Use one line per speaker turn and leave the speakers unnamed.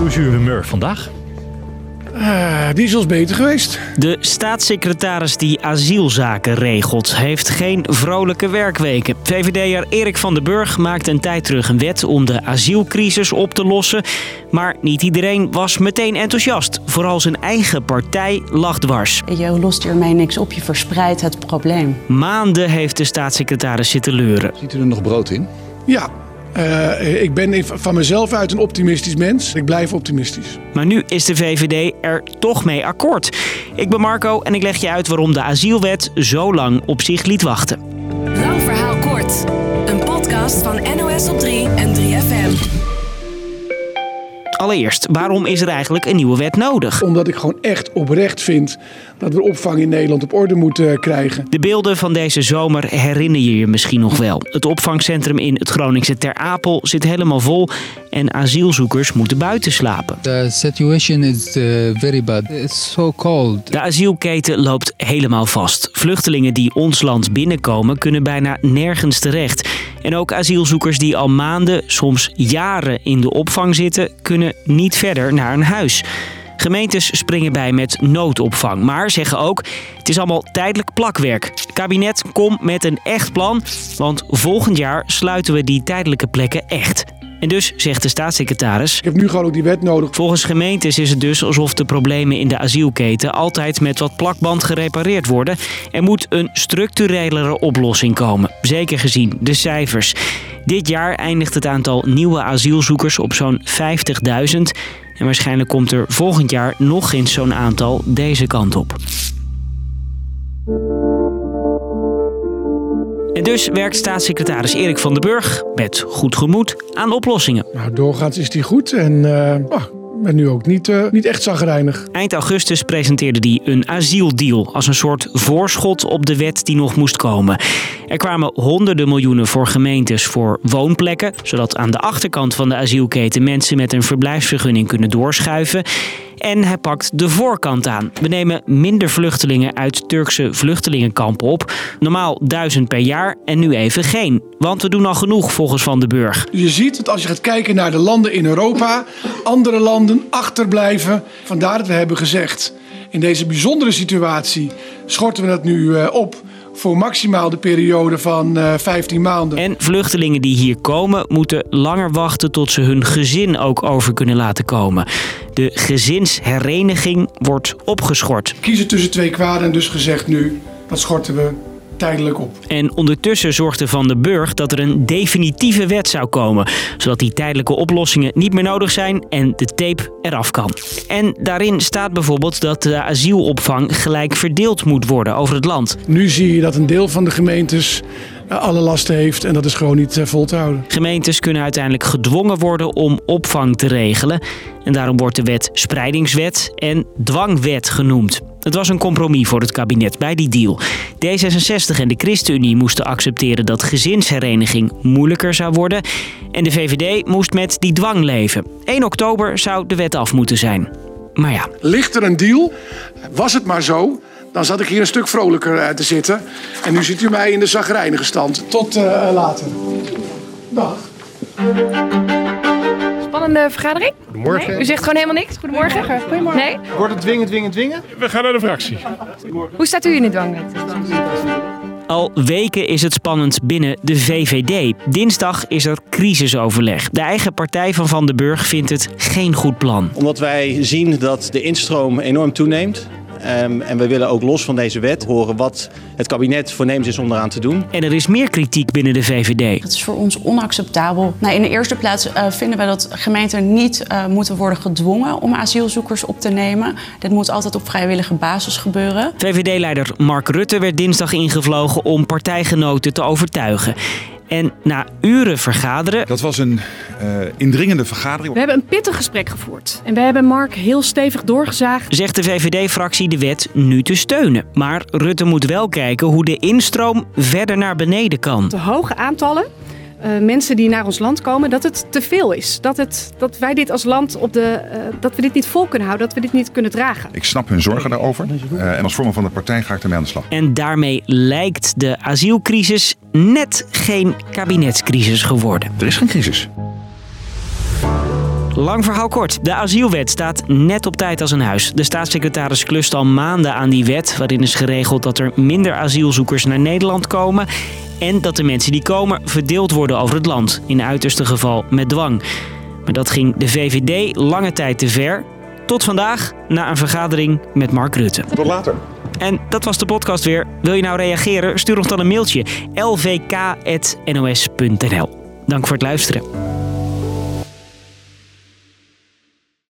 Hoe is uw humeur vandaag?
Uh, die is ons beter geweest.
De staatssecretaris die asielzaken regelt, heeft geen vrolijke werkweken. VVD'er Erik van den Burg maakte een tijd terug een wet om de asielcrisis op te lossen. Maar niet iedereen was meteen enthousiast. Vooral zijn eigen partij lag dwars.
Je lost hiermee niks op, je verspreidt het probleem.
Maanden heeft de staatssecretaris zitten leuren.
Ziet u er nog brood in?
Ja, uh, ik ben van mezelf uit een optimistisch mens. Ik blijf optimistisch.
Maar nu is de VVD er toch mee akkoord. Ik ben Marco en ik leg je uit waarom de asielwet zo lang op zich liet wachten.
Lang verhaal kort. Een podcast van NOS op 3 en 3FM.
Allereerst, waarom is er eigenlijk een nieuwe wet nodig?
Omdat ik gewoon echt oprecht vind dat we opvang in Nederland op orde moeten krijgen.
De beelden van deze zomer herinner je je misschien nog wel. Het opvangcentrum in het Groningse Ter Apel zit helemaal vol en asielzoekers moeten buiten slapen.
The situation is uh, very bad. It's so cold.
De asielketen loopt helemaal vast. Vluchtelingen die ons land binnenkomen kunnen bijna nergens terecht. En ook asielzoekers die al maanden, soms jaren in de opvang zitten, kunnen niet verder naar een huis. Gemeentes springen bij met noodopvang, maar zeggen ook: het is allemaal tijdelijk plakwerk. kabinet, kom met een echt plan, want volgend jaar sluiten we die tijdelijke plekken echt. En dus zegt de staatssecretaris.
Ik heb nu gewoon ook die wet nodig.
Volgens gemeentes is het dus alsof de problemen in de asielketen altijd met wat plakband gerepareerd worden. Er moet een structurelere oplossing komen. Zeker gezien de cijfers. Dit jaar eindigt het aantal nieuwe asielzoekers op zo'n 50.000. En waarschijnlijk komt er volgend jaar nog eens zo'n aantal deze kant op. En dus werkt staatssecretaris Erik van den Burg met goed gemoed aan oplossingen.
Nou, doorgaans is die goed en uh, ben nu ook niet, uh, niet echt zagrijnig.
Eind augustus presenteerde hij een asieldeal als een soort voorschot op de wet die nog moest komen. Er kwamen honderden miljoenen voor gemeentes voor woonplekken, zodat aan de achterkant van de asielketen mensen met een verblijfsvergunning kunnen doorschuiven. En hij pakt de voorkant aan. We nemen minder vluchtelingen uit Turkse vluchtelingenkampen op. Normaal duizend per jaar en nu even geen. Want we doen al genoeg volgens Van den Burg.
Je ziet dat als je gaat kijken naar de landen in Europa, andere landen achterblijven. Vandaar dat we hebben gezegd, in deze bijzondere situatie schorten we dat nu eh, op voor maximaal de periode van uh, eh, 15 maanden.
En vluchtelingen die hier komen moeten langer wachten tot ze hun gezin ook over kunnen laten komen. De gezinshereniging wordt opgeschort.
Kiezen tussen twee kwaden en dus gezegd nu, dat schorten we tijdelijk op.
En ondertussen zorgde Van den Burg dat er een definitieve wet zou komen, zodat die tijdelijke oplossingen niet meer nodig zijn en de tape eraf kan. En daarin staat bijvoorbeeld dat de asielopvang gelijk verdeeld moet worden over het land.
Nu zie je dat een deel van de gemeentes eh, alle lasten heeft en dat is gewoon niet eh, vol te houden.
Gemeentes kunnen uiteindelijk gedwongen worden om opvang te regelen. En daarom wordt de wet spreidingswet en dwangwet genoemd. Het was een compromis voor het kabinet bij die deal. D66 en de ChristenUnie moesten accepteren dat gezinshereniging moeilijker zou worden. En de VVD moest met die dwang leven. 1 oktober zou de wet af moeten zijn. Maar ja.
Ligt er een deal? Was het maar zo? Dan zat ik hier een stuk vrolijker eh, te zitten. En nu ziet u mij in de zagrijnige stand. Tot uh, later. Dag.
Spannende vergadering?
Goedemorgen.
U zegt gewoon helemaal niks? Goedemorgen.
Goedemorgen. Nee? Wordt het dwingen, dwingen, dwingen?
We gaan naar de fractie.
Hoe staat u in de dwangwet?
Al weken is het spannend binnen de VVD. Dinsdag is er crisisoverleg. De eigen partij van Van den Burg vindt het geen goed plan.
Omdat wij zien dat de instroom enorm toeneemt. Um, en we willen ook los van deze wet horen wat het kabinet voornemens is om eraan te doen.
En er is meer kritiek binnen de VVD.
Dat is voor ons onacceptabel. Nou, in de eerste plaats uh, vinden wij dat gemeenten niet uh, moeten worden gedwongen om asielzoekers op te nemen. Dit moet altijd op vrijwillige basis gebeuren.
VVD-leider Mark Rutte werd dinsdag ingevlogen om partijgenoten te overtuigen. En na uren vergaderen.
Dat was een uh, indringende vergadering.
We hebben een pittig gesprek gevoerd. En we hebben Mark heel stevig doorgezaagd.
Zegt de VVD-fractie de wet nu te steunen. Maar Rutte moet wel kijken hoe de instroom verder naar beneden kan.
De hoge aantallen uh, mensen die naar ons land komen, dat het te veel is. Dat, het, dat wij dit als land op de. Uh, dat we dit niet vol kunnen houden, dat we dit niet kunnen dragen.
Ik snap hun zorgen daarover. Uh, en als vorm van de partij ga ik ermee aan de slag.
En daarmee lijkt de asielcrisis net geen kabinetscrisis geworden.
Er is geen crisis.
Lang verhaal kort. De asielwet staat net op tijd als een huis. De staatssecretaris klust al maanden aan die wet, waarin is geregeld dat er minder asielzoekers naar Nederland komen. En dat de mensen die komen verdeeld worden over het land, in uiterste geval met dwang. Maar dat ging de VVD lange tijd te ver. Tot vandaag, na een vergadering met Mark Rutte.
Tot later.
En dat was de podcast weer. Wil je nou reageren? Stuur ons dan een mailtje lvk.nos.nl. Dank voor het luisteren.